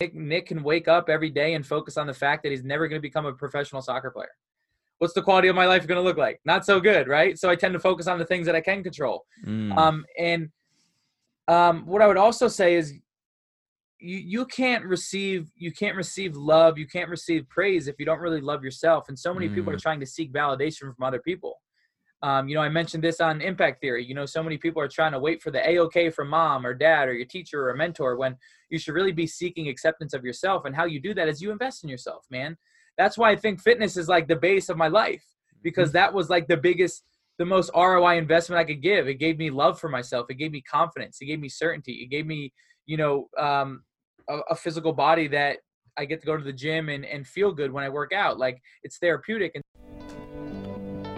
Nick, Nick can wake up every day and focus on the fact that he's never going to become a professional soccer player. What's the quality of my life going to look like? Not so good, right? So I tend to focus on the things that I can control. Mm. Um, and um, what I would also say is you you can't receive you can't receive love you can't receive praise if you don't really love yourself and so many mm. people are mm. trying to seek validation from other people um, you know i mentioned this on impact theory you know so many people are trying to wait for the a-ok from mom or dad or your teacher or a mentor when you should really be seeking acceptance of yourself and how you do that is you invest in yourself man that's why i think fitness is like the base of my life because mm. that was like the biggest the most roi investment i could give it gave me love for myself it gave me confidence it gave me certainty it gave me you know um, a, a physical body that I get to go to the gym and, and feel good when I work out. Like it's therapeutic. And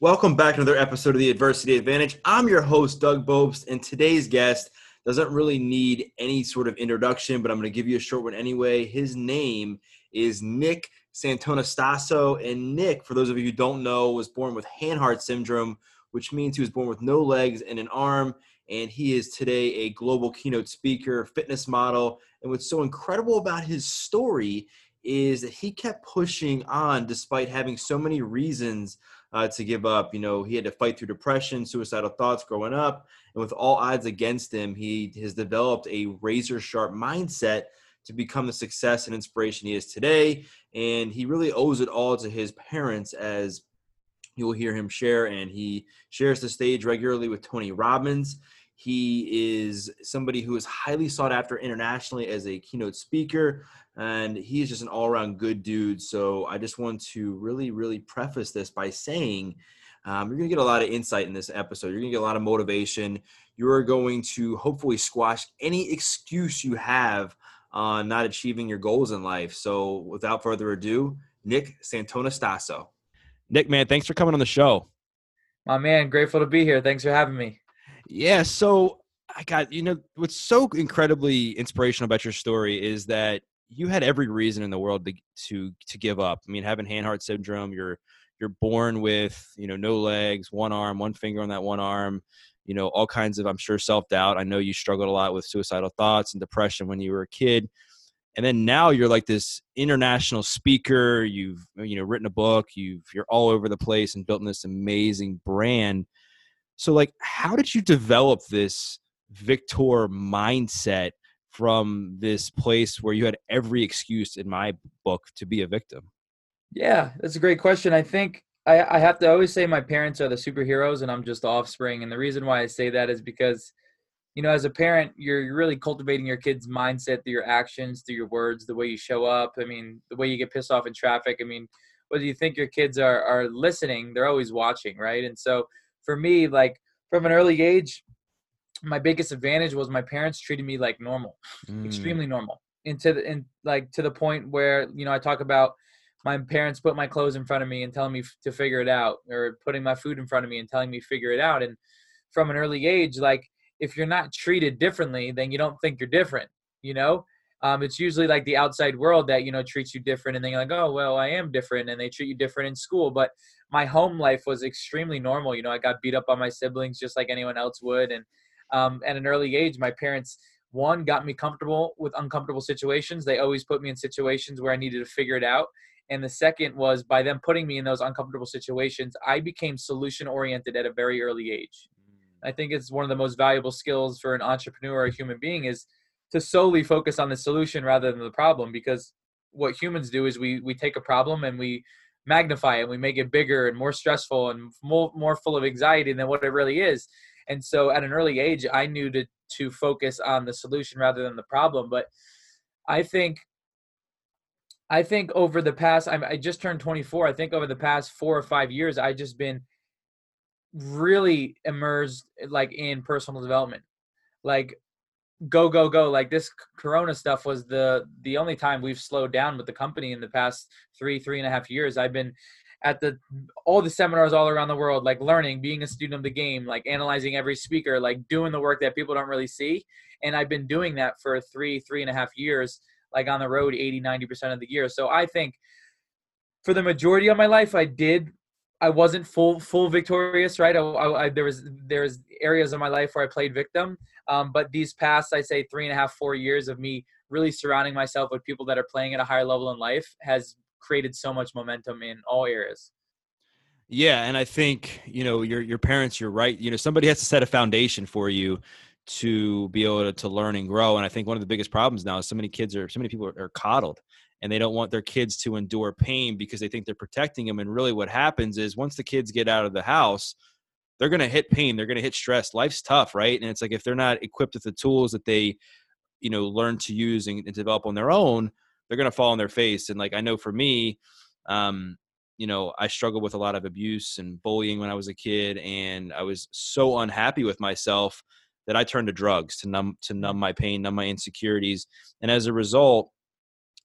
Welcome back to another episode of the Adversity Advantage. I'm your host, Doug Bopst, and today's guest doesn't really need any sort of introduction, but I'm going to give you a short one anyway. His name is Nick Santonastasso. And Nick, for those of you who don't know, was born with Hanhart syndrome, which means he was born with no legs and an arm and he is today a global keynote speaker, fitness model. And what's so incredible about his story is that he kept pushing on despite having so many reasons uh, to give up. You know, he had to fight through depression, suicidal thoughts growing up, and with all odds against him, he has developed a razor sharp mindset to become the success and inspiration he is today. And he really owes it all to his parents as you will hear him share and he shares the stage regularly with tony robbins he is somebody who is highly sought after internationally as a keynote speaker, and he is just an all around good dude. So I just want to really, really preface this by saying um, you're going to get a lot of insight in this episode. You're going to get a lot of motivation. You are going to hopefully squash any excuse you have on not achieving your goals in life. So without further ado, Nick Santonastasso. Nick, man, thanks for coming on the show. My man, grateful to be here. Thanks for having me. Yeah. So I got, you know, what's so incredibly inspirational about your story is that you had every reason in the world to, to, to give up. I mean, having Hanhart syndrome, you're, you're born with, you know, no legs, one arm, one finger on that one arm, you know, all kinds of, I'm sure, self doubt. I know you struggled a lot with suicidal thoughts and depression when you were a kid. And then now you're like this international speaker. You've, you know, written a book. You've, you're all over the place and built this amazing brand so, like, how did you develop this Victor mindset from this place where you had every excuse in my book to be a victim? Yeah, that's a great question. I think I, I have to always say my parents are the superheroes and I'm just offspring. And the reason why I say that is because, you know, as a parent, you're really cultivating your kid's mindset through your actions, through your words, the way you show up. I mean, the way you get pissed off in traffic. I mean, whether you think your kids are, are listening, they're always watching, right? And so for me, like from an early age, my biggest advantage was my parents treated me like normal, mm. extremely normal. Into the in like to the point where you know I talk about my parents put my clothes in front of me and telling me to figure it out, or putting my food in front of me and telling me figure it out. And from an early age, like if you're not treated differently, then you don't think you're different. You know, um, it's usually like the outside world that you know treats you different, and then you're like, oh well, I am different, and they treat you different in school. But my home life was extremely normal. You know, I got beat up by my siblings just like anyone else would, and um, at an early age, my parents one got me comfortable with uncomfortable situations. They always put me in situations where I needed to figure it out. And the second was by them putting me in those uncomfortable situations, I became solution oriented at a very early age. I think it's one of the most valuable skills for an entrepreneur or a human being is to solely focus on the solution rather than the problem because what humans do is we we take a problem and we magnify it and we make it bigger and more stressful and more more full of anxiety than what it really is. And so at an early age i knew to to focus on the solution rather than the problem. But i think i think over the past I'm, i just turned 24 i think over the past four or five years i just been really immersed like in personal development. Like go go go. Like this corona stuff was the the only time we've slowed down with the company in the past three three and a half years. I've been at the all the seminars all around the world like learning being a student of the game like analyzing every speaker like doing the work that people don't really see. And i've been doing that for three three and a half years like on the road 80 90% of the year. So i think for the majority of my life i did i wasn't full full victorious right? I, I, I there was there was areas of my life where i played victim. Um, but these past I'd say three and a half four years of me really surrounding myself with people that are playing at a higher level in life has created so much momentum in all areas. Yeah and i think you know your your parents you're right. You know somebody has to set a foundation for you to be able to, to learn and grow. And I think one of the biggest problems now is so many kids are, so many people are, are coddled and they don't want their kids to endure pain because they think they're protecting them. And really what happens is once the kids get out of the house, they're going to hit pain. They're going to hit stress. Life's tough, right? And it's like if they're not equipped with the tools that they, you know, learn to use and, and develop on their own, they're going to fall on their face. And like I know for me, um, you know, I struggled with a lot of abuse and bullying when I was a kid, and I was so unhappy with myself that I turned to drugs to numb to numb my pain, numb my insecurities, and as a result,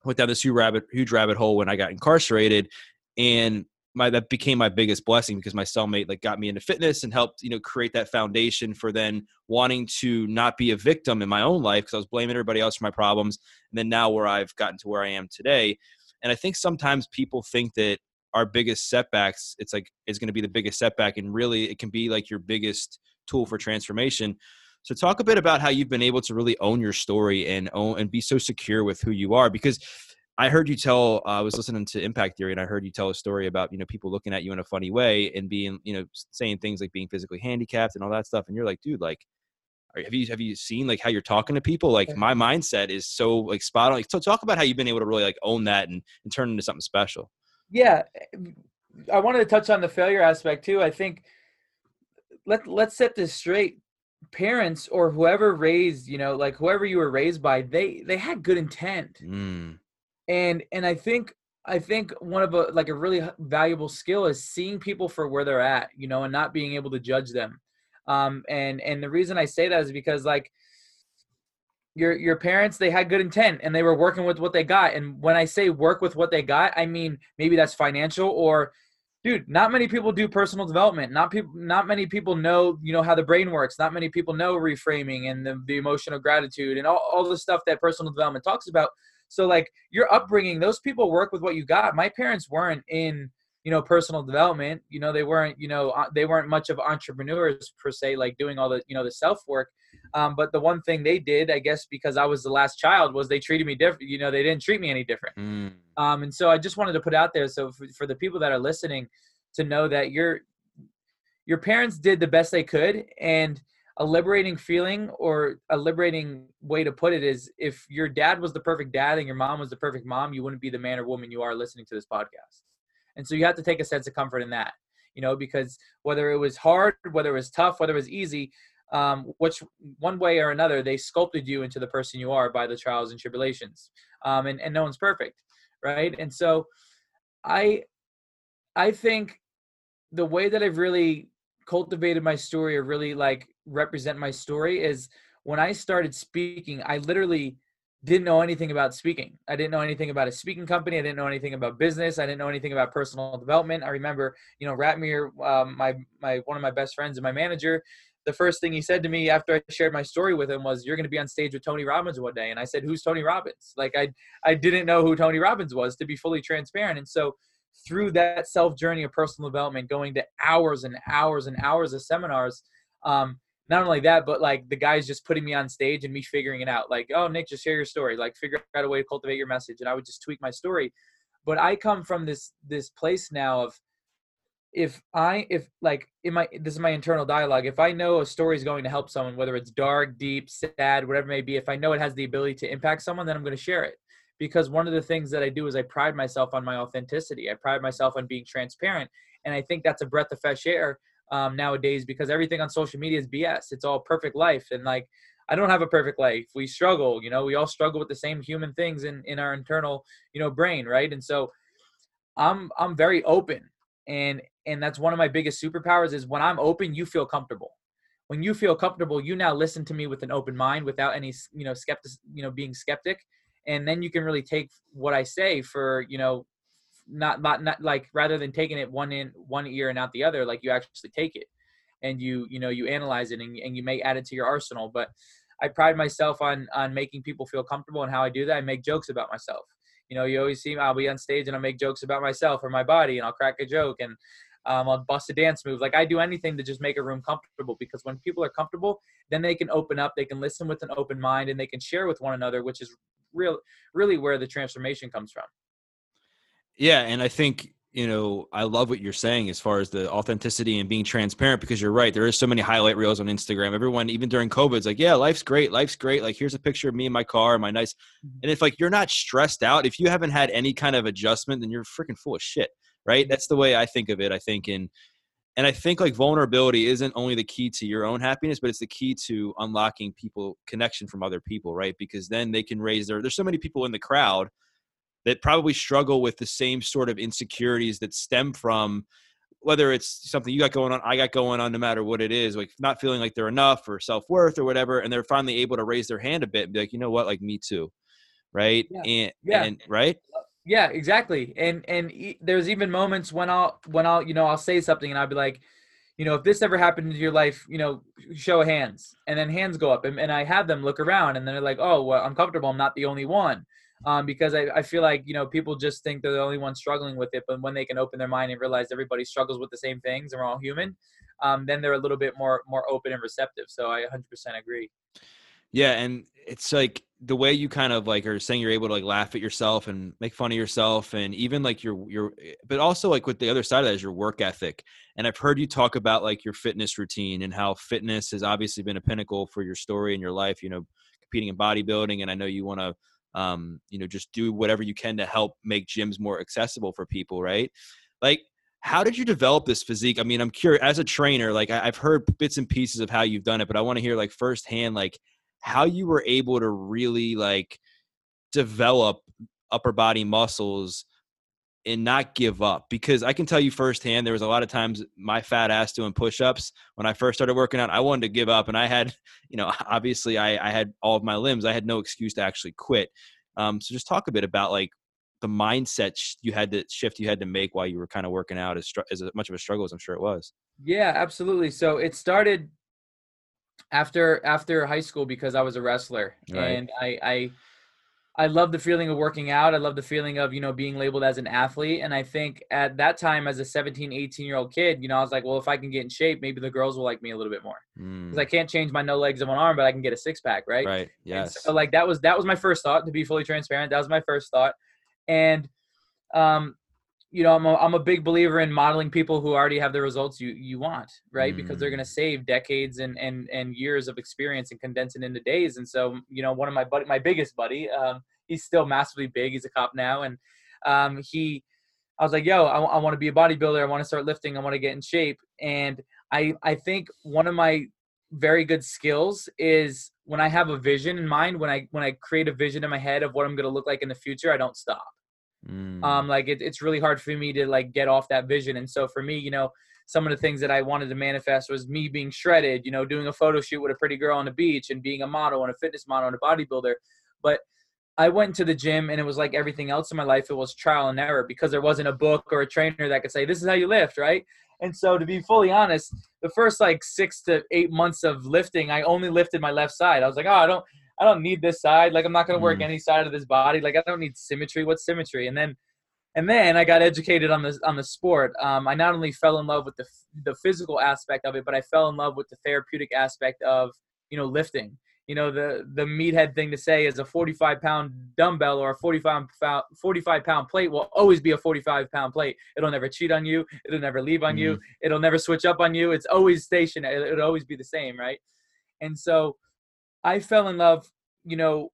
went down this huge rabbit huge rabbit hole when I got incarcerated, and my that became my biggest blessing because my cellmate like got me into fitness and helped you know create that foundation for then wanting to not be a victim in my own life because I was blaming everybody else for my problems, and then now where I've gotten to where I am today, and I think sometimes people think that our biggest setbacks it's like is going to be the biggest setback and really it can be like your biggest tool for transformation so talk a bit about how you've been able to really own your story and own and be so secure with who you are because I heard you tell uh, I was listening to Impact Theory and I heard you tell a story about you know people looking at you in a funny way and being you know saying things like being physically handicapped and all that stuff and you're like dude like have you have you seen like how you're talking to people? Like my mindset is so like spot on. Like, so talk about how you've been able to really like own that and, and turn into something special. Yeah i wanted to touch on the failure aspect too. I think let let's set this straight parents or whoever raised you know like whoever you were raised by they they had good intent. Mm. and and i think i think one of a like a really valuable skill is seeing people for where they're at you know and not being able to judge them. Um and and the reason i say that is because like your your parents they had good intent and they were working with what they got. And when i say work with what they got i mean maybe that's financial or dude not many people do personal development. Not people not many people know you know how the brain works. Not many people know reframing and the, the emotion of gratitude and all, all the stuff that personal development talks about. So like your upbringing those people work with what you got. My parents weren't in you know personal development you know they weren't you know uh, they weren't much of entrepreneurs per se like doing all the you know the self work um, but the one thing they did i guess because i was the last child was they treated me different you know they didn't treat me any different mm. um, and so i just wanted to put out there so for, for the people that are listening to know that your your parents did the best they could and a liberating feeling or a liberating way to put it is if your dad was the perfect dad and your mom was the perfect mom you wouldn't be the man or woman you are listening to this podcast and so you have to take a sense of comfort in that, you know, because whether it was hard, whether it was tough, whether it was easy, um, which one way or another, they sculpted you into the person you are by the trials and tribulations. Um, and, and no one's perfect, right? And so I, I think the way that I've really cultivated my story or really like represent my story is when I started speaking, I literally didn't know anything about speaking. I didn't know anything about a speaking company. I didn't know anything about business. I didn't know anything about personal development. I remember, you know, Ratmir, um, my my one of my best friends and my manager, the first thing he said to me after I shared my story with him was, "You're going to be on stage with Tony Robbins one day." And I said, "Who's Tony Robbins?" Like I I didn't know who Tony Robbins was to be fully transparent. And so through that self journey of personal development, going to hours and hours and hours of seminars, um, not only that, but like the guys just putting me on stage and me figuring it out. Like, oh, Nick, just share your story. Like, figure out a way to cultivate your message, and I would just tweak my story. But I come from this this place now of if I if like in my this is my internal dialogue. If I know a story is going to help someone, whether it's dark, deep, sad, whatever it may be, if I know it has the ability to impact someone, then I'm going to share it. Because one of the things that I do is I pride myself on my authenticity. I pride myself on being transparent, and I think that's a breath of fresh air um, nowadays because everything on social media is BS. It's all perfect life, and like I don't have a perfect life. We struggle, you know. We all struggle with the same human things in in our internal, you know, brain, right? And so, I'm I'm very open, and and that's one of my biggest superpowers is when I'm open, you feel comfortable. when you feel comfortable, you now listen to me with an open mind without any, you know, skeptic, you know, being skeptic. And then you can really take what I say for, you know, not, not, not like rather than taking it one in one ear and out the other, like you actually take it and you, you know, you analyze it and, and you may add it to your arsenal. But I pride myself on, on making people feel comfortable and how I do that. I make jokes about myself. You know, you always see me, I'll be on stage and I'll make jokes about myself or my body and I'll crack a joke and um, I'll bust a dance move. Like I do anything to just make a room comfortable because when people are comfortable, then they can open up, they can listen with an open mind, and they can share with one another, which is real, really where the transformation comes from. Yeah, and I think you know I love what you're saying as far as the authenticity and being transparent because you're right. There is so many highlight reels on Instagram. Everyone, even during COVID, is like, "Yeah, life's great, life's great." Like, here's a picture of me in my car, my nice. Mm-hmm. And if like you're not stressed out, if you haven't had any kind of adjustment, then you're freaking full of shit right? That's the way I think of it. I think in and I think like vulnerability isn't only the key to your own happiness, but it's the key to unlocking people connection from other people, right? Because then they can raise their there's so many people in the crowd that probably struggle with the same sort of insecurities that stem from whether it's something you got going on, I got going on, no matter what it is, like not feeling like they're enough or self worth or whatever, and they're finally able to raise their hand a bit and be like, you know what, like me too, right? Yeah. And, yeah. and right, yeah, exactly. And and e- there's even moments when I'll when I'll you know I'll say something and I'll be like, you know, if this ever happened in your life, you know, show of hands, and then hands go up, and, and I have them look around, and then they're like, oh, well, I'm comfortable. I'm not the only one. Um, because I, I feel like you know people just think they're the only one struggling with it, but when they can open their mind and realize everybody struggles with the same things and we're all human, um, then they're a little bit more more open and receptive. So I 100% agree. Yeah, and it's like the way you kind of like are saying you're able to like laugh at yourself and make fun of yourself and even like your your but also like with the other side of that is your work ethic. And I've heard you talk about like your fitness routine and how fitness has obviously been a pinnacle for your story and your life, you know, competing in bodybuilding and I know you want to um, you know, just do whatever you can to help make gyms more accessible for people, right? Like how did you develop this physique? I mean, I'm curious as a trainer, like I've heard bits and pieces of how you've done it, but I want to hear like firsthand, like how you were able to really like develop upper body muscles and not give up because I can tell you firsthand there was a lot of times my fat ass doing push-ups when I first started working out I wanted to give up and I had you know obviously I, I had all of my limbs I had no excuse to actually quit um, so just talk a bit about like the mindset you had to shift you had to make while you were kind of working out as, as much of a struggle as I'm sure it was yeah absolutely so it started after after high school because I was a wrestler right. and I I I love the feeling of working out. I love the feeling of, you know, being labeled as an athlete. And I think at that time as a 17, 18 year old kid, you know, I was like, well, if I can get in shape, maybe the girls will like me a little bit more. Because mm. I can't change my no legs and one arm, but I can get a six pack, right? Right. Yes. so like that was that was my first thought, to be fully transparent. That was my first thought. And um you know, I'm a, I'm a big believer in modeling people who already have the results you, you want, right? Mm. Because they're going to mm. save decades and, and, and years of experience and condense it into days. And so, you know, one of my buddy, my biggest buddy, um, he's still massively big. He's a cop now. And um, he, I was like, yo, I, I want to be a bodybuilder. I want to start lifting. I want to get in shape. And I, I think one of my very good skills is when I have a vision in mind, when I, when I create a vision in my head of what I'm going to look like in the future, I don't stop. Mm. Um, like it, it's really hard for me to like get off that vision. And so for me, you know, some of the things that I wanted to manifest was me being shredded, you know, doing a photo shoot with a pretty girl on the beach and being a model and a fitness model and a bodybuilder. But I went to the gym and it was like everything else in my life. It was trial and error because there wasn't a book or a trainer that could say, this is how you lift, right? And so to be fully honest, the first like six to eight months of lifting, I only lifted my left side. I was like, oh, I don't, I don't need this side. Like I'm not gonna work mm. any side of this body. Like I don't need symmetry. What's symmetry? And then and then I got educated on the on the sport. Um, I not only fell in love with the the physical aspect of it, but I fell in love with the therapeutic aspect of you know lifting. You know the the meathead thing to say is a 45 pound dumbbell or a 45 pound 45 pound plate will always be a 45 pound plate. It'll never cheat on you. It'll never leave on mm. you. It'll never switch up on you. It's always stationary. It'll always be the same, right? And so I fell in love, you know,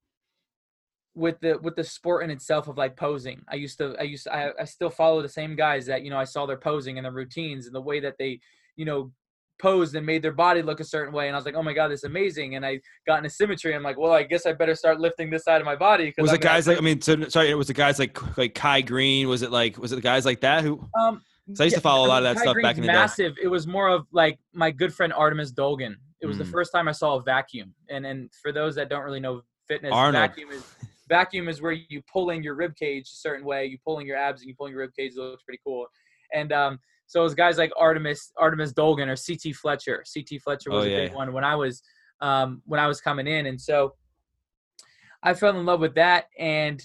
with the with the sport in itself of like posing. I used to I used to, I, I still follow the same guys that you know I saw their posing and their routines and the way that they you know posed and made their body look a certain way and I was like oh my god this is amazing and I got into symmetry I'm like well I guess I better start lifting this side of my body was I'm it guys like I mean so, sorry it was the guys like like Kai Greene was it like was it the guys like that who um so I used yeah, to follow a lot of that Kai stuff Greene's back in the massive. day. Massive. It was more of like my good friend Artemus Dolgin it was Mm. the first time I saw a vacuum. And and for those that don't really know fitness, Arnold. vacuum is vacuum is where you pull in your rib cage a certain way. You pull in your abs and you pull in your rib cage. It looks pretty cool. And um, so it was guys like Artemus Artemus Dolgin or CT Fletcher. CT Fletcher was Oh, a big one when I was um, when I was coming in, and so I fell in love with that and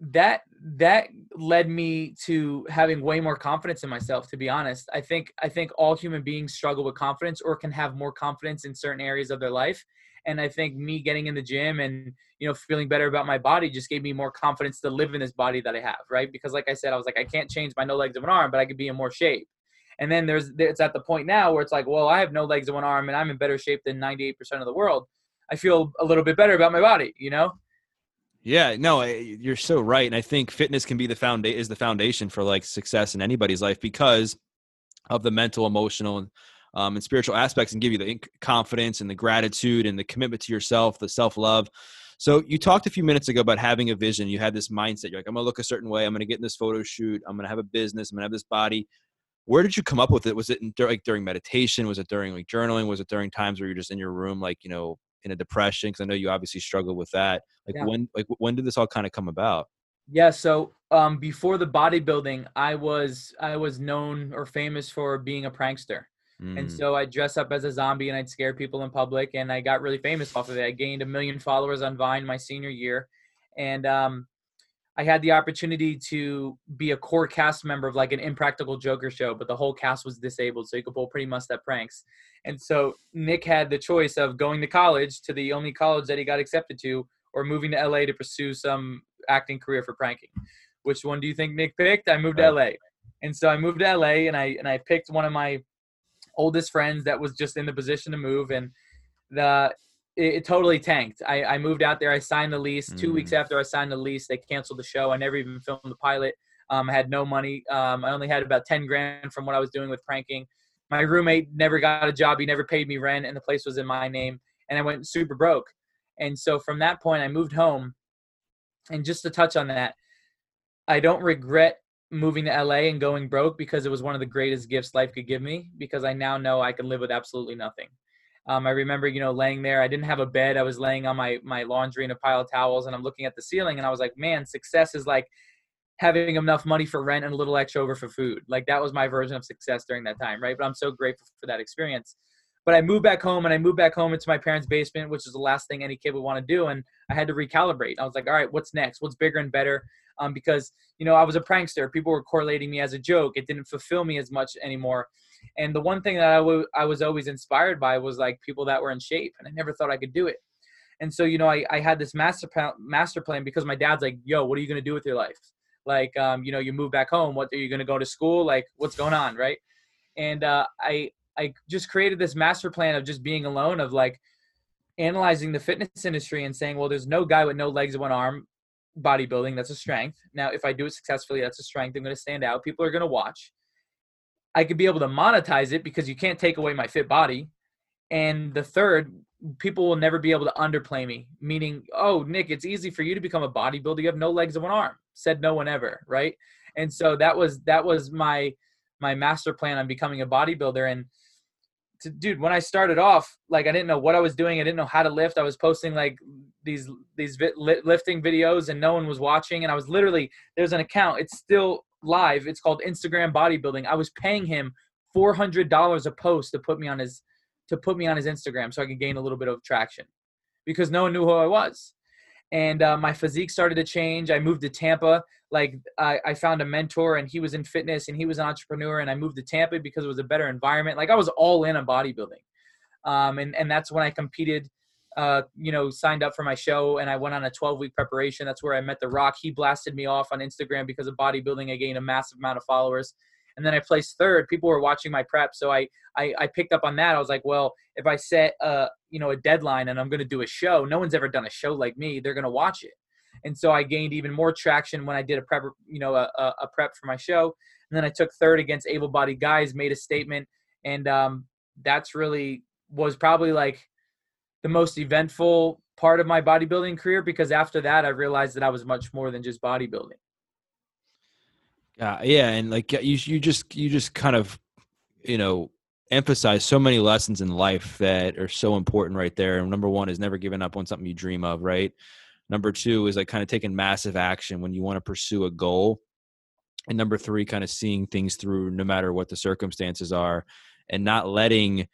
that that led me to having way more confidence in myself to be honest. I think i think all human beings struggle with confidence or can have more confidence in certain areas of their life. And i think me getting in the gym and you know feeling better about my body just gave me more confidence to live in this body that i have right? Because like i said i was like i can't change my no legs of an arm but i could be in more shape. And then there's it's at the point now where it's like well i have no legs of one arm and i'm in better shape than 98% of the world. I feel a little bit better about my body you know Yeah, no, you're so right, and I think fitness can be the founda- is the foundation for like success in anybody's life because of the mental, emotional, and um, and spiritual aspects, and give you the confidence and the gratitude and the commitment to yourself, the self love. So you talked a few minutes ago about having a vision. You had this mindset. You're like, I'm gonna look a certain way. I'm gonna get in this photo shoot. I'm gonna have a business. I'm gonna have this body. Where did you come up with it? Was it in, like during meditation? Was it during like journaling? Was it during times where you're just in your room, like you know, in a depression? Because I know you obviously struggle with that. Like Yeah. when, like when did this all kind of come about? Yeah, so um, before the bodybuilding, I was I was known or famous for being a prankster, and Mm. so I dress up as a zombie and I'd scare people in public, and I got really famous off of it. I gained a million followers on Vine my senior year, and um, I had the opportunity to be a core cast member of like an Impractical Joker show, but the whole cast was disabled, so you could pull pretty much that pranks. And so Nick had the choice of going to college to the only college that he got accepted to, or moving to LA to pursue some acting career for pranking. Which one do you think Nick picked? I moved to LA. And so I moved to LA and I and I picked one of my oldest friends that was just in the position to move and the it, it totally tanked. I, I moved out there, I signed the lease. Two weeks Mm. after I signed the lease, they canceled the show. I never even filmed the pilot. Um, I had no money. Um, I only had about 10 grand from what I was doing with pranking. My roommate never got a job. He never paid me rent, and the place was in my name. And I went super broke. And so from that point, I moved home. And just to touch on that, I don't regret moving to LA and going broke because it was one of the greatest gifts life could give me because I now know I can live with absolutely nothing. Um, I remember, you know, laying there. I didn't have a bed. I was laying on my my laundry and a pile of towels, and I'm looking at the ceiling, and I was like, man, success is like having enough money for rent and a little extra over for food. Like that was my version of success during that time, right? But I'm so grateful for that experience. But I moved back home, and I moved back home into my parents' basement, which is the last thing any kid would want to do. And I had to recalibrate. I was like, all right, what's next? What's bigger and better? Um, because you know I was a prankster. People were correlating me as a joke. It didn't fulfill me as much anymore. And the one thing that I I was always inspired by was like people that were in shape, and I never thought I could do it. And so you know I, I had this master plan, master plan because my dad's like, yo, what are you gonna do with your life? Like, um, you know, you move back home. What are you gonna go to school? Like, what's going on, right? And uh, I I just created this master plan of just being alone, of like analyzing the fitness industry and saying, well, there's no guy with no legs and one arm bodybuilding. That's a strength. Now, if I do it successfully, that's a strength. I'm going to stand out. People are going to watch. I could be able to monetize it because you can't take away my fit body. And the third, people will never be able to underplay me, meaning, oh, Nick, it's easy for you to become a bodybuilder. You have no legs and one arm. Said no one ever, right? And so that was that was my my master plan on becoming a bodybuilder. And to, dude, when I started off, like I didn't know what I was doing. I didn't know how to lift. I was posting like these these vi- lifting videos, and no one was watching. And I was literally there's an account. It's still live. It's called Instagram Bodybuilding. I was paying him four hundred dollars a post to put me on his to put me on his Instagram so I could gain a little bit of traction because no one knew who I was. And uh, my physique started to change. I moved to Tampa. Like I, I found a mentor, and he was in fitness, and he was an entrepreneur. And I moved to Tampa because it was a better environment. Like I was all in on bodybuilding, um, and and that's when I competed. Uh, you know, signed up for my show, and I went on a 12 week preparation. That's where I met The Rock. He blasted me off on Instagram because of bodybuilding. I gained a massive amount of followers, and then I placed third. People were watching my prep, so I I, I picked up on that. I was like, well, if I set a you know a deadline and I'm going to do a show, no one's ever done a show like me. They're going to watch it, and so I gained even more traction when I did a prep, you know, a, a prep for my show. And then I took third against able-bodied guys, made a statement, and um, that's really was probably like the most eventful part of my bodybuilding career because after that I realized that I was much more than just bodybuilding. Yeah, yeah, and like you, you just, you just kind of, you know, emphasize so many lessons in life that are so important right there. And number one is never giving up on something you dream of, right? Number two is like kind of taking massive action when you want to pursue a goal. And number three, kind of seeing things through no matter what the circumstances are and not letting,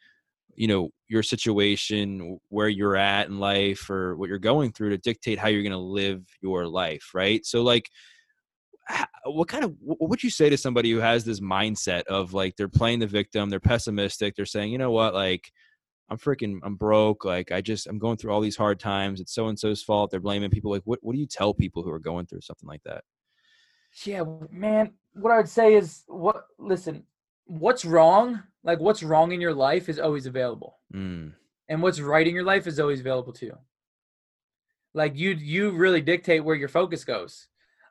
you know, your situation, where you're at in life or what you're going through to dictate how you're going to live your life, right? So, like, what kind of what would you say to somebody who has this mindset of like they're playing the victim they're pessimistic they're saying you know what like i'm freaking i'm broke like i just i'm going through all these hard times it's so and so's fault they're blaming people like what, what do you tell people who are going through something like that yeah man what i would say is what listen what's wrong like what's wrong in your life is always available mm. and what's right in your life is always available too like you you really dictate where your focus goes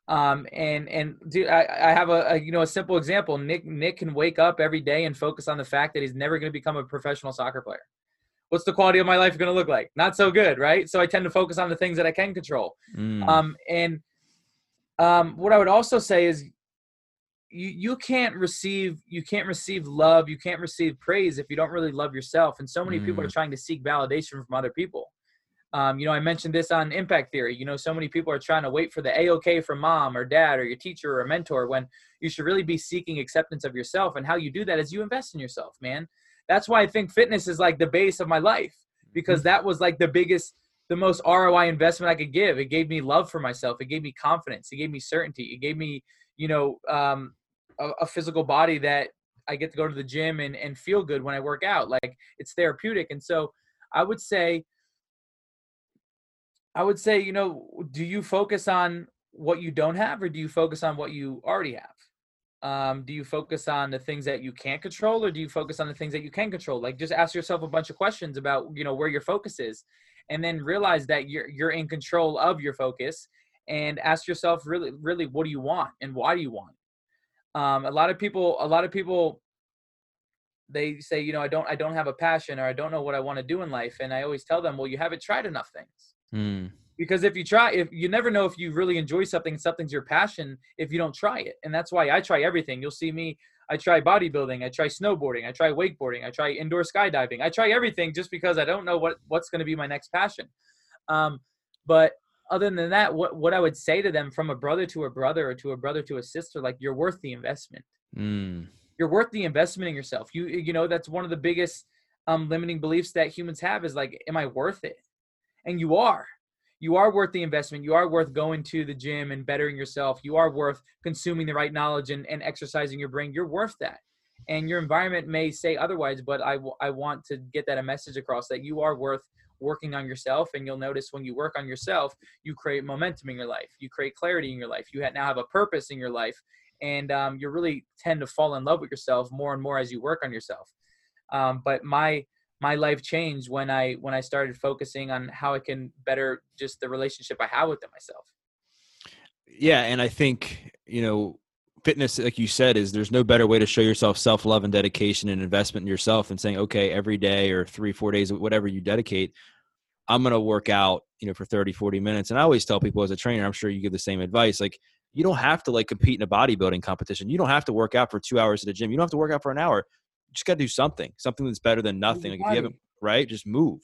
um, and and dude, I, I have a, a, you know a simple example. Nick Nick can wake up every day and focus on the fact that he's never going to become a professional soccer player. What's the quality of my life going to look like? Not so good, right? So I tend to focus on the things that I can control. Mm. Um, and um, what I would also say is you you can't receive you can't receive love you can't receive praise if you don't really love yourself and so many mm. people are mm. trying to seek validation from other people um, you know, I mentioned this on impact theory. You know, so many people are trying to wait for the A-OK from mom or dad or your teacher or a mentor when you should really be seeking acceptance of yourself. And how you do that is you invest in yourself, man. That's why I think fitness is like the base of my life because mm-hmm. that was like the biggest, the most ROI investment I could give. It gave me love for myself. It gave me confidence. It gave me certainty. It gave me, you know, um, a, a physical body that I get to go to the gym and, and feel good when I work out. Like it's therapeutic. And so I would say I would say, you know, do you focus on what you don't have or do you focus on what you already have? Um, do you focus on the things that you can't control or do you focus on the things that you can control? Like just ask yourself a bunch of questions about, you know, where your focus is and then realize that you're you're in control of your focus and ask yourself really really what do you want and why do you want um, a lot of people a lot of people they say you know i don't i don't have a passion or i don't know what i want to do in life and i always tell them well you haven't tried enough things Mm. Because if you try, if you never know if you really enjoy something, something's your passion if you don't try it. And that's why I try everything. You'll see me. I try bodybuilding. I try snowboarding. I try wakeboarding. I try indoor skydiving. I try everything just because I don't know what what's going to be my next passion. Um, but other than that, what what I would say to them from a brother to a brother or to a brother to a sister, like you're worth the investment. Mm. You're worth the investment in yourself. You you know that's one of the biggest um, limiting beliefs that humans have is like, am I worth it? And you are you are worth the investment. You are worth going to the gym and bettering yourself. You are worth consuming the right knowledge and, and exercising your brain. You're worth that. And your environment may say otherwise, but I, I want to get that a message across that you are worth working on yourself. And you'll notice when you work on yourself, you create momentum in your life. You create clarity in your life. You now have a purpose in your life. And um, you really tend to fall in love with yourself more and more as you work on yourself. Um, but my my life changed when I when I started focusing on how I can better just the relationship I have with myself. Yeah, and I think you know fitness like you said is there's no better way to show yourself self-love and dedication and investment in yourself and saying okay every day or 3 4 days whatever you dedicate I'm going to work out you know for 30 40 minutes and I always tell people as a trainer I'm sure you give the same advice like you don't have to like compete in a bodybuilding competition you don't have to work out for 2 hours at a gym you don't have to work out for an hour just got to do something, something that's better than nothing. Like if you haven't, right, just move.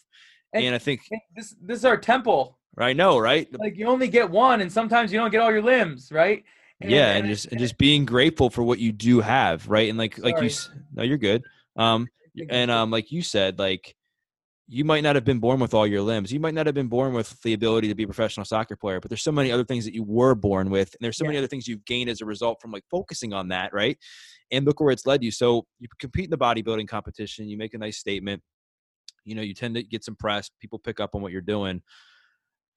And, and I think this this is our temple. I know, right? Like you only get one, and sometimes you don't get all your limbs, right? And, yeah, and, and just and just being grateful for what you do have, right? And like sorry. like you, no, you're good. Um, and um, like you said, like you might not have been born with all your limbs. You might not have been born with the ability to be a professional soccer player, but there's so many other things that you were born with. And there's so yeah. many other things you've gained as a result from like focusing on that, right? And look where it's led you. So you compete in the bodybuilding competition, you make a nice statement, you know, you tend to get some press, people pick up on what you're doing.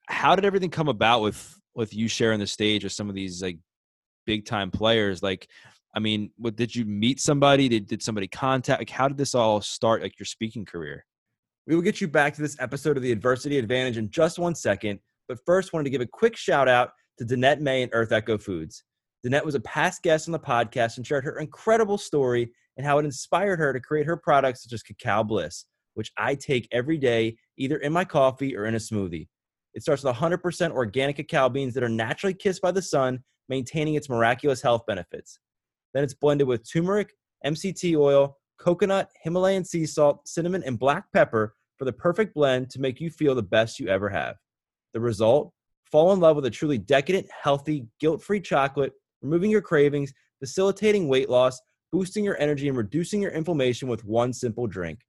How did everything come about with with you sharing the stage with some of these like big time players? Like, I mean, what did you meet somebody? Did did somebody contact? Like, how did this all start? Like your speaking career? We will get you back to this episode of the Adversity Advantage in just one second. But first, wanted to give a quick shout out to Danette May and Earth Echo Foods. Danette was a past guest on the podcast and shared her incredible story and how it inspired her to create her products such as Cacao Bliss, which I take every day, either in my coffee or in a smoothie. It starts with 100% organic cacao beans that are naturally kissed by the sun, maintaining its miraculous health benefits. Then it's blended with turmeric, MCT oil, coconut, Himalayan sea salt, cinnamon, and black pepper for the perfect blend to make you feel the best you ever have. The result? Fall in love with a truly decadent, healthy, guilt free chocolate, removing your cravings, facilitating weight loss, boosting your energy, and reducing your inflammation with one simple drink.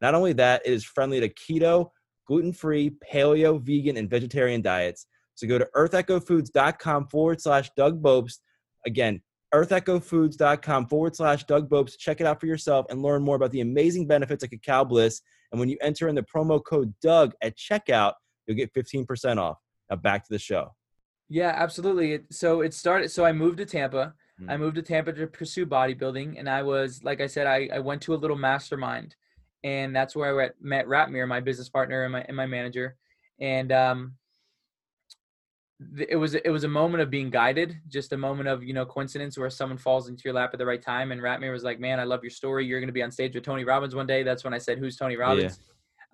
Not only that, it is friendly to keto, gluten free, paleo, vegan, and vegetarian diets. So go to earthechofoods.com forward slash Doug Bopst. Again, earthechofoods.com forward slash Doug Bopst. Check it out for yourself and learn more about the amazing benefits of cacao bliss. And when you enter in the promo code Doug at checkout, you'll get 15% off. Now back to the show. Yeah, absolutely. So it started. So I moved to Tampa. Mm. I moved to Tampa to pursue bodybuilding. And I was, like I said, I, I went to a little mastermind. And that's where I met Ratmir, my business partner and my, and my manager. And um, it was it was a moment of being guided, just a moment of you know coincidence where someone falls into your lap at the right time. And Ratmir was like, "Man, I love your story. You're going to be on stage with Tony Robbins one day." That's when I said, "Who's Tony Robbins?"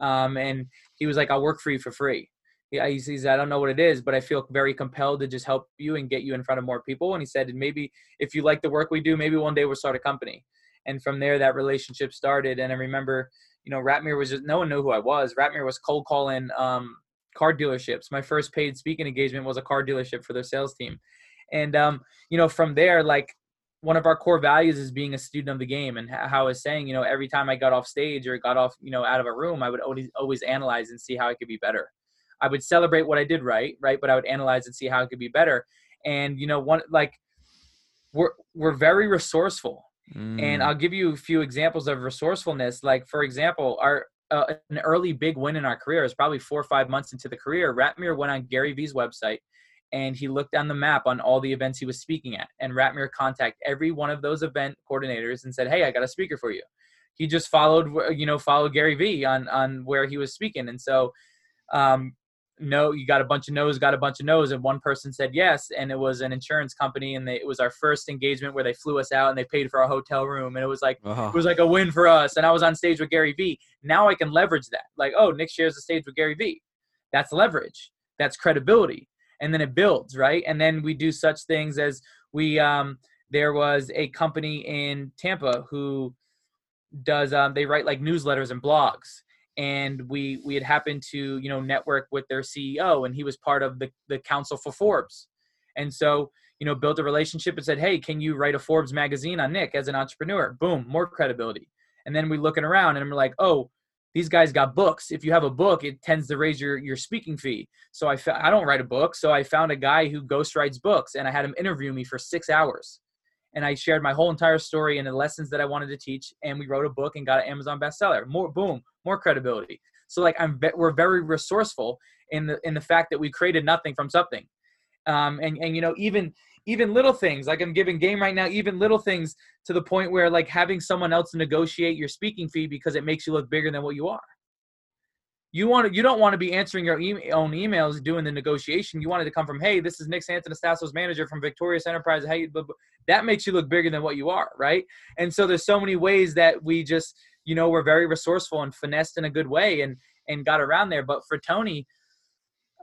Yeah. Um, and he was like, "I'll work for you for free." Yeah, he says, "I don't know what it is, but I feel very compelled to just help you and get you in front of more people." And he said, "And maybe if you like the work we do, maybe one day we'll start a company." And from there, that relationship started. And I remember, you know, Ratmir was just no one knew who I was. Ratmir was cold calling um, car dealerships. My first paid speaking engagement was a car dealership for their sales team. And, um, you know, from there, like one of our core values is being a student of the game. And how I was saying, you know, every time I got off stage or got off, you know, out of a room, I would always, always analyze and see how I could be better. I would celebrate what I did right, right? But I would analyze and see how it could be better. And, you know, one, like, we're, we're very resourceful. Mm. And I'll give you a few examples of resourcefulness. Like, for example, our, uh, an early big win in our career. Is probably four or five months into the career. Ratmir went on Gary Vee's website and he looked on the map on all the events he was speaking at. And Ratmir contacted every one of those event coordinators and said, "Hey, I got a speaker for you." He just followed, you know, followed Gary Vee on on where he was speaking, and so um, no, you got a bunch of no's, got a bunch of no's, and one person said yes, and it was an insurance company, and they, it was our first engagement where they flew us out and they paid for our hotel room, and it was like uh-huh. it was like a win for us. And I was on stage with Gary Vee. Now I can leverage that. Like, oh, Nick shares the stage with Gary Vee. That's leverage. That's credibility, and then it builds, right? And then we do such things as we um, there was a company in Tampa who does um, they write like newsletters and blogs and we we had happened to you know network with their CEO and he was part of the the council for Forbes. And so you know built a relationship and said hey can you write a Forbes magazine on Nick as an entrepreneur? Boom more credibility. And then we looking around and we're like oh these guys got books. If you have a book it tends to raise your your speaking fee. So I fa- I don't write a book so I found a guy who ghost writes books and I had him interview me for 6 hours and I shared my whole entire story and the lessons that I wanted to teach. And we wrote a book and got an Amazon bestseller. More boom, more credibility. So like I'm we're very resourceful in the in the fact that we created nothing from something. Um, and and you know even even little things like I'm giving game right now, even little things to the point where like having someone else negotiate your speaking fee because it makes you look bigger than what you are you want to, you don't want to be answering your e- own emails doing the negotiation. You wanted to come from, hey, this is Nick Santonastasso's manager from Victorious Enterprise. Hey, that makes you look bigger than what you are, right? And so there's so many ways that we just, you know, we're very resourceful and finessed in a good way and and got around there. But for Tony,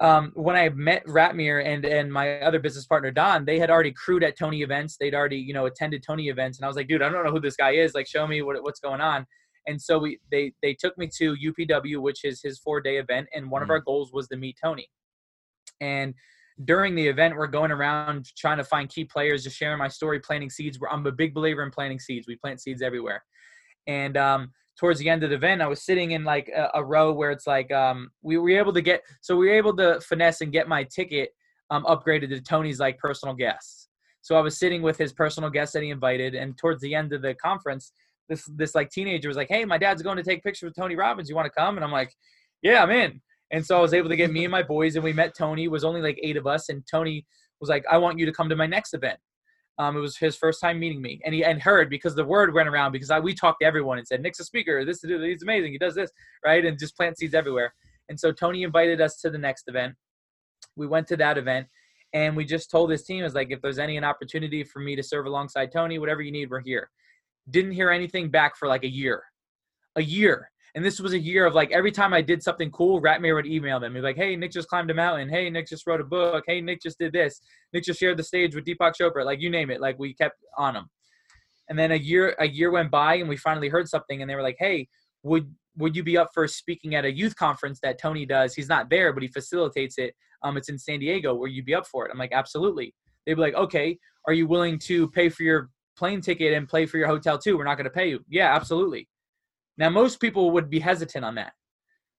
um, when I met Ratmir and and my other business partner Don, they had already crewed at Tony events. They'd already you know attended Tony events, and I was like, dude, I don't know who this guy is. Like, show me what what's going on and so we they they took me to UPW, which is his four day event, and one mm-hmm. of our goals was to meet Tony. And during the event, we're going around trying to find key players, just sharing my story, planting seeds. I'm a big believer in planting seeds. We plant seeds everywhere. And um, towards the end of the event, I was sitting in like a, a row where it's like um, we were able to get, so we were able to finesse and get my ticket um, upgraded to Tony's like personal guests. So I was sitting with his personal guests that he invited, and towards the end of the conference, this this like teenager was like, "Hey, my dad's going to take pictures with Tony Robbins. You want to come?" And I'm like, "Yeah, I'm in." And so I was able to get me and my boys, and we met Tony. It was only like eight of us, and Tony was like, "I want you to come to my next event." Um, it was his first time meeting me, and he and heard because the word went around because I we talked to everyone and said, "Nick's a speaker. This is he's amazing. He does this right," and just plant seeds everywhere. And so Tony invited us to the next event. We went to that event, and we just told his team is like, if there's any an opportunity for me to serve alongside Tony, whatever you need, we're here. Didn't hear anything back for like a year. A year. And this was a year of like every time I did something cool, Ratmir would email them. He'd be like, hey, Nick just climbed a mountain. Hey, Nick just wrote a book. Hey, Nick just did this. Nick just shared the stage with Deepak Chopra. Like you name it. Like we kept on them. And then a year a year went by, and we finally heard something, and they were like, "Hey, would would you be up for speaking at a youth conference that Tony does? He's not there, but he facilitates it. Um, it's in San Diego. Where you be up for it?" I'm like, "Absolutely." They'd be like, "Okay, are you willing to pay for your plane ticket and pay for your hotel too? We're not going to pay you." Yeah, absolutely. Now, most people would be hesitant on that.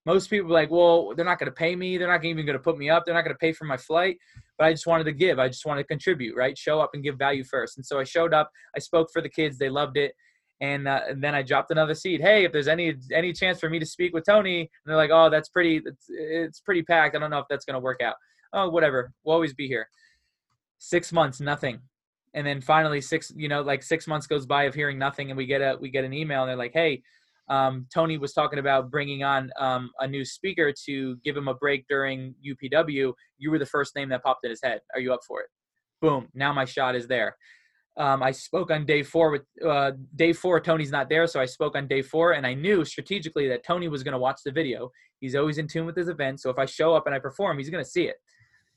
Most people like, well, they're not going to pay me. They're not even going to put me up. They're not going to pay for my flight. But I just wanted to give. I just wanted to contribute, right? Show up and give value first. And so I showed up. I spoke for the kids. They loved it. And, uh, and then I dropped another seed. Hey, if there's any any chance for me to speak with Tony, and they're like, oh, that's pretty. It's, it's pretty packed. I don't know if that's going to work out. Oh, whatever. We'll always be here. Six months, nothing and then finally six you know like six months goes by of hearing nothing and we get a we get an email and they're like hey um, Tony was talking about bringing on um, a new speaker to give him a break during UPW. You were the first name that popped in his head. Are you up for it? Boom. Now my shot is there. Um, I spoke on day four with uh, day four. Tony's not there, so I spoke on day four, and I knew strategically that Tony was going to watch the video. He's always in tune with his event, so if I show up and I perform, he's going to see it.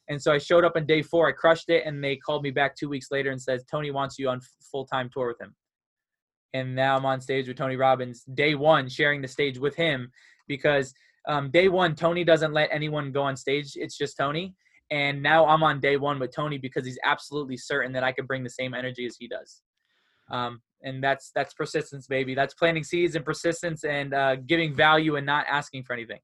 And so I showed up on day four. I crushed it, and they called me back two weeks later and says Tony wants you on full time tour with him and now I'm on stage with Tony Robbins. Day one, sharing the stage with him because um, day one, Tony doesn't let anyone go on stage. It's just Tony. And now I'm on day one with Tony because he's absolutely certain that I can bring the same energy as he does. Um, and that's that's persistence, baby. That's planting seeds and persistence and uh, giving value and not asking for anything.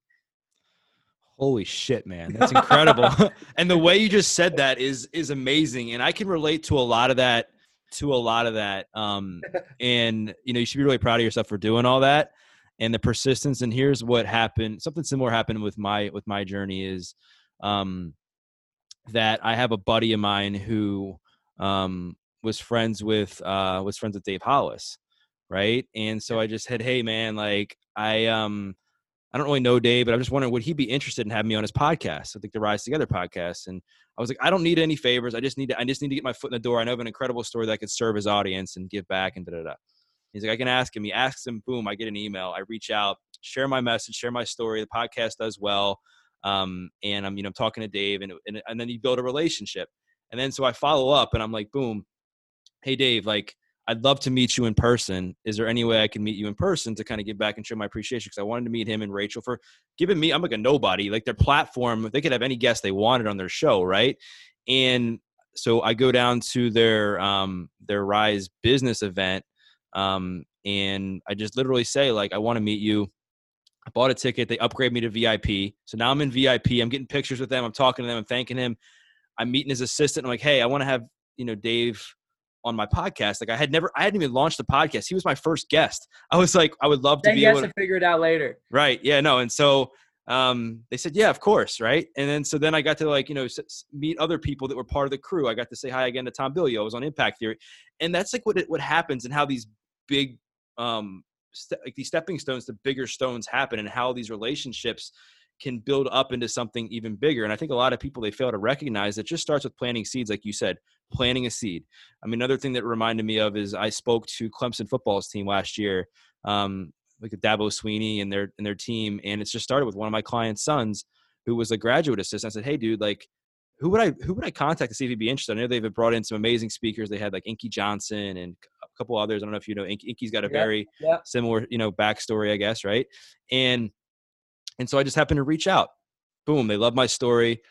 Holy shit, man. That's incredible. and the way you just said that is is amazing. And I can relate to a lot of that to a lot of that. Um, and you know, you should be really proud of yourself for doing all that and the persistence. And here's what happened. Something similar happened with my with my journey is um, that I have a buddy of mine who um, was friends with uh, was friends with Dave Hollis, right? And so I just said, hey man, like I um I don't really know Dave, but I'm just wondering would he be interested in having me on his podcast? I think the Rise Together podcast. And I was like, I don't need any favors. I just need to I just need to get my foot in the door. I know of an incredible story that could serve his audience and give back and da da da. He's like, I can ask him. He asks him, boom, I get an email. I reach out, share my message, share my story. The podcast does well. Um, and I'm, you know, I'm talking to Dave and, and, and then you build a relationship. And then so I follow up and I'm like, boom, hey Dave, like I'd love to meet you in person. Is there any way I can meet you in person to kind of give back and show my appreciation? Because I wanted to meet him and Rachel for giving me, I'm like a nobody, like their platform, they could have any guest they wanted on their show, right? And so I go down to their um, their Rise business event, um, and I just literally say like, I want to meet you. I bought a ticket. They upgrade me to VIP. So now I'm in VIP. I'm getting pictures with them. I'm talking to them. I'm thanking him. I'm meeting his assistant. I'm like, hey, I want to have you know Dave on my podcast. Like I had never, I hadn't even launched the podcast. He was my first guest. I was like, I would love to then be able to, to figure it out later. Right. Yeah. No. And so um, they said, yeah, of course. Right. And then so then I got to like you know meet other people that were part of the crew. I got to say hi again to Tom Bilyeu. I was on Impact Theory, and that's like what it, what happens and how these big um, st- like these stepping stones to bigger stones happen and how these relationships can build up into something even bigger. And I think a lot of people they fail to recognize that just starts with planting seeds, like you said, planting a seed. I mean, another thing that reminded me of is I spoke to Clemson football's team last year, um, like Dabo Sweeney and their and their team, and it's just started with one of my clients' sons who was a graduate assistant. I said, "Hey, dude, like." Who would I who would I contact to see if he'd be interested? I know they've brought in some amazing speakers. They had like Inky Johnson and a couple others. I don't know if you know. Inky's got a very yeah. similar, you know, backstory, I guess, right? And and so I just happened to reach out. Boom, they love my story.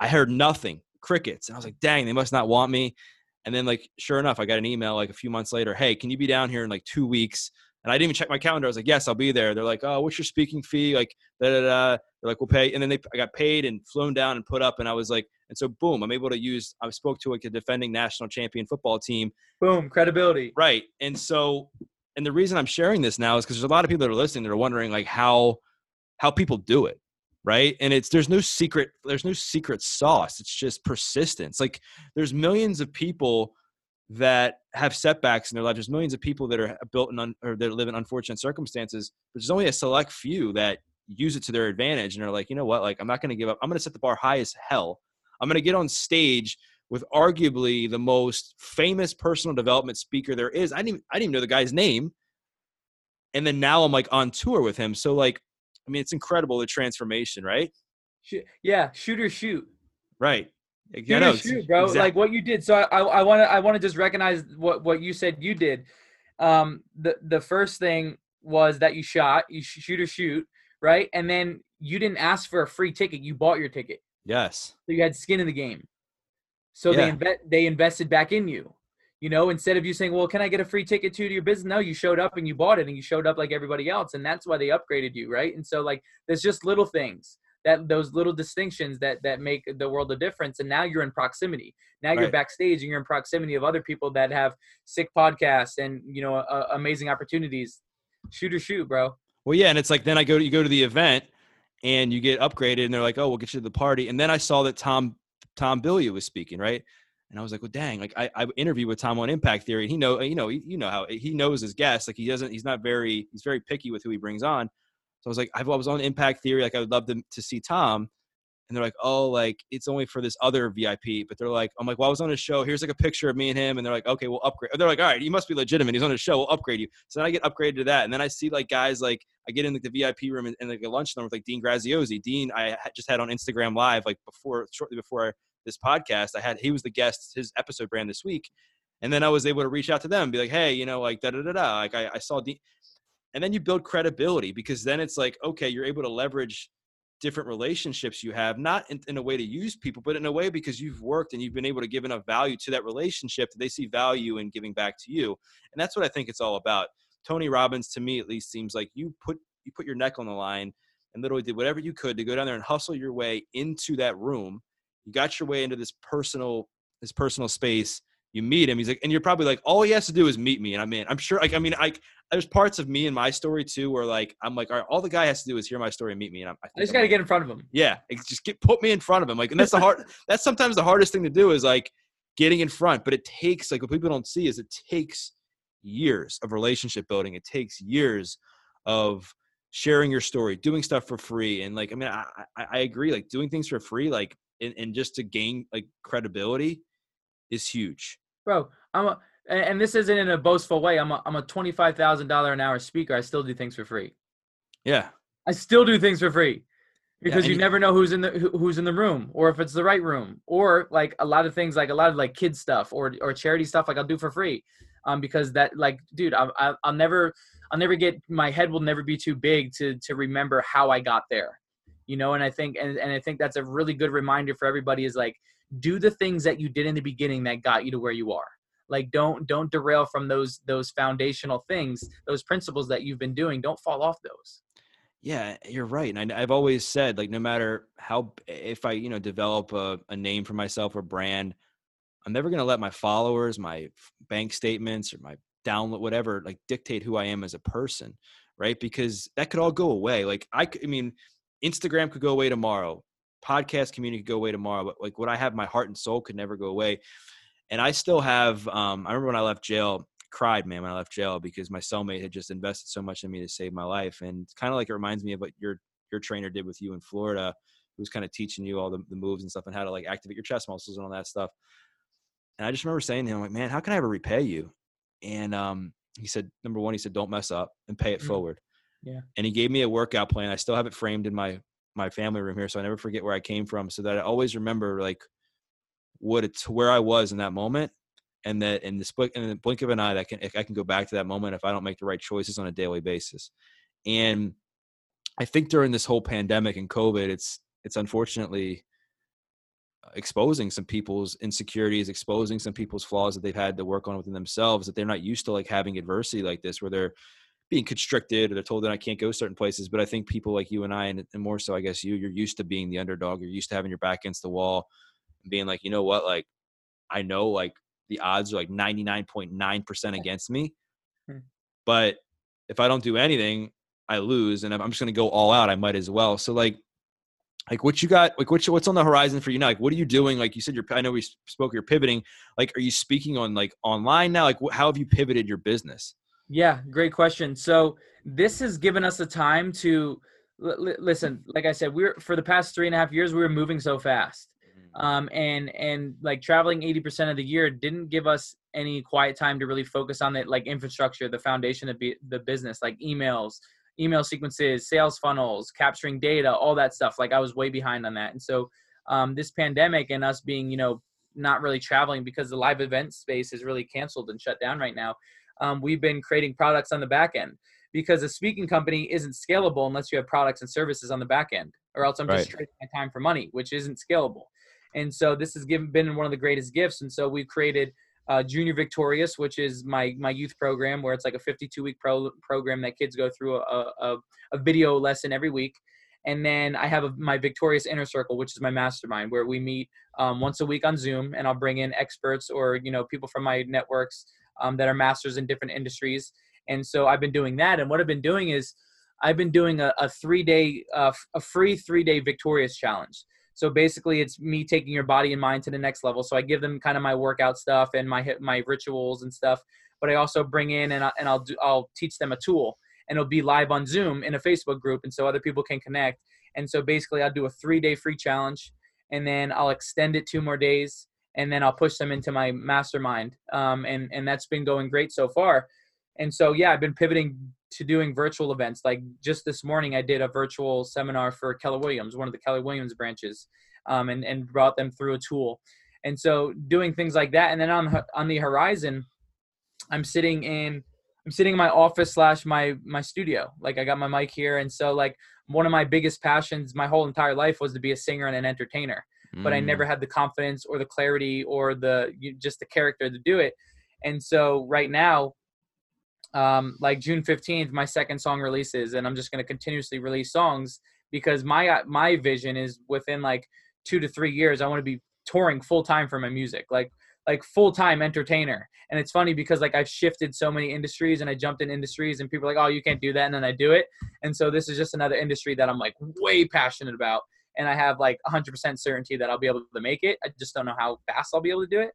I heard nothing, crickets. And I was like, dang, they must not want me. And then, like, sure enough, I got an email like a few months later. Hey, can you be down here in like two weeks? And I didn't even check my calendar. I was like, yes, I'll be there. They're like, oh, what's your speaking fee? Like, da da da. They're like, we'll pay. And then they, I got paid and flown down and put up. And I was like, and so boom, I'm able to use. I spoke to like a defending national champion football team. Boom, credibility. Right. And so, and the reason I'm sharing this now is because there's a lot of people that are listening that are wondering like how how people do it right? And it's there's no secret there's no secret sauce. It's just persistence. Like there's millions of people that have setbacks in their life. There's millions of people that are built in un, or that live in unfortunate circumstances but there's only a select few that use it to their advantage and they're like you know what? Like i'm not going to give up. I'm going to set the bar high as hell. I'm going to get on stage with arguably the most famous personal development speaker there is. I didn't even, i didn't even know the guy's name. And then now i'm like on tour with him. So like I mean, it's incredible the transformation, right? Yeah, shoot or shoot. Right. Shoot or shoot, bro. Exactly. Like what you did. So I, I want to, I want to just recognize what what you said you did. um, the the first thing was that you shot, you shoot or shoot, right? And then you didn't ask for a free ticket; you bought your ticket. Yes. So you had skin in the game. So yeah. they inve- they invested back in you. You know, instead of you saying, "Well, can I get a free ticket to, your business?" No, you showed up and you bought it, and you showed up like everybody else, and that's why they upgraded you, right? And so, like, there's just little things that those little distinctions that that make the world a difference. And now you're in proximity. Now you're right. backstage, and you're in proximity of other people that have sick podcasts and you know uh, amazing opportunities. Shoot or shoot, bro. Well, yeah, and it's like then I go to you go to the event and you get upgraded, and they're like, "Oh, we'll get you to the party." And then I saw that Tom Tom Bilyeu was speaking, right? And I was like, well, dang, like I, I interviewed with Tom on Impact Theory. And he know, you know, you know how he knows his guests. Like he doesn't, he's not very, he's very picky with who he brings on. So I was like, I was on Impact Theory. Like I would love to, to see Tom. And they're like, oh, like it's only for this other VIP. But they're like, I'm like, well, I was on his show. Here's like a picture of me and him. And they're like, okay, we'll upgrade. They're like, all right, you must be legitimate. He's on his show. We'll upgrade you. So then I get upgraded to that. And then I see like guys like I get in like, the VIP room and, and like a lunch room with like Dean Graziosi. Dean, I just had on Instagram Live like before, shortly before this podcast. I had he was the guest, his episode brand this week, and then I was able to reach out to them and be like, hey, you know, like da da da da. Like I, I saw, the, and then you build credibility because then it's like, okay, you're able to leverage different relationships you have, not in, in, a way to use people, but in a way because you've worked and you've been able to give enough value to that relationship that they see value in giving back to you. And that's what I think it's all about. Tony Robbins, to me at least, seems like you put you put your neck on the line and literally did whatever you could to go down there and hustle your way into that room you got your way into this personal this personal space you meet him he's like and you're probably like all he has to do is meet me and I'm in. i'm sure like i mean i there's parts of me in my story too where like i'm like all right all the guy has to do is hear my story and meet me and I'm, i, I just got to get in front of him yeah just get put me in front of him like and that's the hard that's sometimes the hardest thing to do is like getting in front but it takes like what people don't see is it takes years of relationship building it takes years of sharing your story doing stuff for free and like i mean i i, I agree like doing things for free like and, and just to gain like credibility is huge. Bro, I'm a and this isn't in a boastful way. I'm a I'm a twenty five thousand dollar an hour speaker. I still do things for free. Yeah, I still do things for free because yeah, you, you never know who's in the who's in the room or if it's the right room or like a lot of things like a lot of like kids stuff or or charity stuff like I'll do for free, um because that like dude I, I I'll never I'll never get my head will never be too big to to remember how I got there you know and i think and, and i think that's a really good reminder for everybody is like do the things that you did in the beginning that got you to where you are. Like don't don't derail from those those foundational things those principles that you've been doing. Don't fall off those. Yeah you're right and I, have always said like no matter how if i you know develop a, a name for myself or brand i'm never going to let my followers my bank statements or my download whatever like dictate who i am as a person right? Because that could all go away. Like i i mean Instagram could go away tomorrow. Podcast community could go away tomorrow. But like what I have, my heart and soul could never go away. And I still have. Um, I remember when I left jail, cried, man, when I left jail because my cellmate had just invested so much in me to save my life. And it's kind of like it reminds me of what your your trainer did with you in Florida, who's kind of teaching you all the, the moves and stuff and how to like activate your chest muscles and all that stuff. And I just remember saying to him, like, man, how can I ever repay you? And um, he said, number one, he said, don't mess up and pay it mm-hmm. forward. Yeah. And he gave me a workout plan. I still have it framed in my my family room here, so I never forget where I came from, so that I always remember like what it's where I was in that moment, and that in the split in the blink of an eye, that can I can go back to that moment if I don't make the right choices on a daily basis. And I think during this whole pandemic and COVID, it's it's unfortunately exposing some people's insecurities, exposing some people's flaws that they've had to work on within themselves that they're not used to like having adversity like this, where they're being constricted or they're told that I can't go certain places. But I think people like you and I, and, and more so, I guess you, you're used to being the underdog. You're used to having your back against the wall and being like, you know what, like I know like the odds are like 99.9% against me. Hmm. But if I don't do anything, I lose. And I'm just going to go all out. I might as well. So like, like what you got, like what you, what's on the horizon for you now? Like, what are you doing? Like you said, you're, I know we spoke, you're pivoting. Like, are you speaking on like online now? Like how have you pivoted your business? Yeah, great question. So this has given us the time to l- listen. Like I said, we're for the past three and a half years we were moving so fast, mm-hmm. um, and and like traveling eighty percent of the year didn't give us any quiet time to really focus on the like infrastructure, the foundation of be, the business, like emails, email sequences, sales funnels, capturing data, all that stuff. Like I was way behind on that, and so um, this pandemic and us being you know not really traveling because the live event space is really canceled and shut down right now um, we've been creating products on the back end because a speaking company isn't scalable unless you have products and services on the back end, or else I'm just trading my time for money, which isn't scalable. And so this has given been one of the greatest gifts. And so we've created uh, Junior Victorious, which is my my youth program, where it's like a 52 week pro- program that kids go through a, a, a video lesson every week. And then I have a, my Victorious Inner Circle, which is my mastermind, where we meet um, once a week on Zoom, and I'll bring in experts or you know people from my networks um, that are masters in different industries. And so I've been doing that. And what I've been doing is I've been doing a, a three day, uh, a free three day Victorious challenge. So basically, it's me taking your body and mind to the next level. So I give them kind of my workout stuff and my my rituals and stuff, but I also bring in and I, and I'll do I'll teach them a tool, and it'll be live on Zoom in a Facebook group, and so other people can connect. And so basically, I'll do a three day free challenge, and then I'll extend it two more days, and then I'll push them into my mastermind. Um, and and that's been going great so far. And so yeah, I've been pivoting to doing virtual events. Like just this morning, I did a virtual seminar for Keller Williams, one of the Keller Williams branches, um, and and brought them through a tool. And so doing things like that, and then on on the horizon, I'm sitting in I'm sitting in my office slash my my studio. Like I got my mic here, and so like one of my biggest passions my whole entire life was to be a singer and an entertainer. Mm. But I never mm. had the confidence or the clarity or the just the character to do it. And so right now, um, like June 15th, my second song releases, and I'm just going to continuously release songs because my my vision is within like two to three years, I want to be touring full time for my music, like like full time entertainer. And it's funny because like I've shifted so many industries and I jumped in industries, and people are like, oh, you can't do that, and then I do it. And so this is just another industry that I'm like way passionate about, and I have like 100% certainty that I'll be able to make it. I just don't know how fast I'll be able to do it.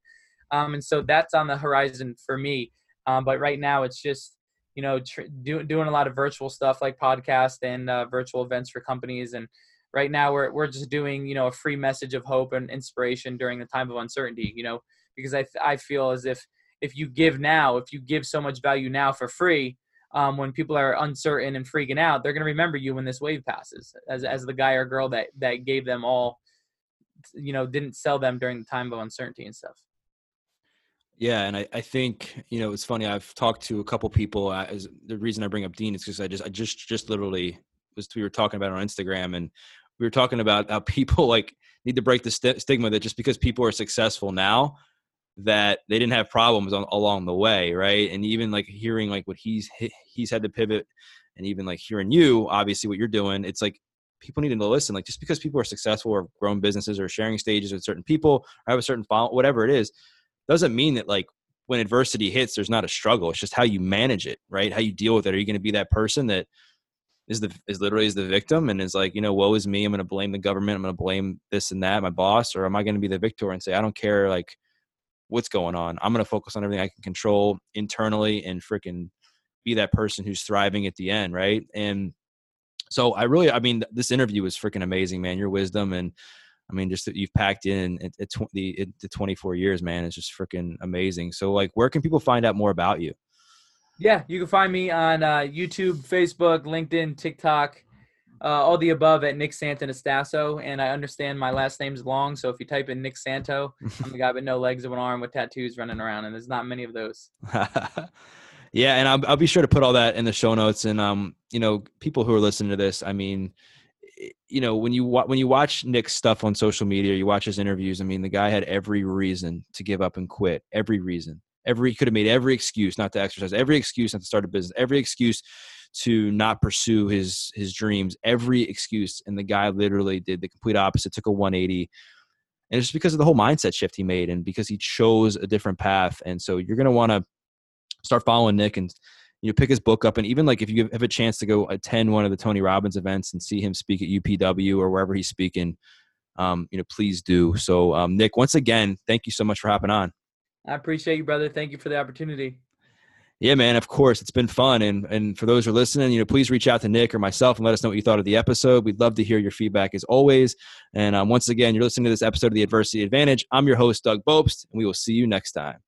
Um, and so that's on the horizon for me um, but right now, it's just you know tr- do, doing a lot of virtual stuff like podcast and uh, virtual events for companies. And right now, we're we're just doing you know a free message of hope and inspiration during the time of uncertainty. You know, because I I feel as if if you give now, if you give so much value now for free, um, when people are uncertain and freaking out, they're going to remember you when this wave passes as, as the guy or girl that, that gave them all, you know, didn't sell them during the time of uncertainty and stuff. Yeah, and I, I think you know it's funny. I've talked to a couple people. Uh, as the reason I bring up Dean is because I just I just just literally was we were talking about on Instagram and we were talking about how people like need to break the st- stigma that just because people are successful now that they didn't have problems on, along the way, right? And even like hearing like what he's he's had to pivot, and even like hearing you, obviously what you're doing, it's like people need to listen. Like just because people are successful or grown businesses or sharing stages with certain people or have a certain follow, whatever it is, doesn't mean that like when adversity hits, there's not a struggle. It's just how you manage it, right? How you deal with it. Are you going to be that person that is the is literally is the victim and is like, you know, woe is me. I'm going to blame the government. I'm going to blame this and that, my boss, or am I going to be the victor and say, I don't care, like what's going on. I'm going to focus on everything I can control internally and freaking be that person who's thriving at the end, right? And so I really, I mean, this interview was freaking amazing, man. Your wisdom and I mean, just that you've packed in at, at tw- the, the 24 years, man, it's just freaking amazing. So, like, where can people find out more about you? Yeah, you can find me on uh, YouTube, Facebook, LinkedIn, TikTok, uh, all the above at Nick Santonastasso. And I understand my last name's long, so if you type in Nick Santo, I'm the guy with no legs of an arm with tattoos running around, and there's not many of those. yeah, and I'll, I'll be sure to put all that in the show notes. And um, you know, people who are listening to this, I mean you know when you when you watch Nick's stuff on social media, you watch his interviews. I mean, the guy had every reason to give up and quit. Every reason. Every could have made every excuse not to exercise. Every excuse not to start a business. Every excuse to not pursue his his dreams. Every excuse, and the guy literally did the complete opposite. Took a 180. And it's just because of the whole mindset shift he made, and because he chose a different path. And so you're going to want to start following Nick and you know, pick his book up, and even like if you have a chance to go attend one of the Tony Robbins events and see him speak at UPW or wherever he's speaking, um, you know, please do. So, um, Nick, once again, thank you so much for hopping on. I appreciate you, brother. Thank you for the opportunity. Yeah, man. Of course, it's been fun, and and for those who are listening, you know, please reach out to Nick or myself and let us know what you thought of the episode. We'd love to hear your feedback as always. And um, once again, you're listening to this episode of the Adversity Advantage. I'm your host, Doug Bopst, and we will see you next time.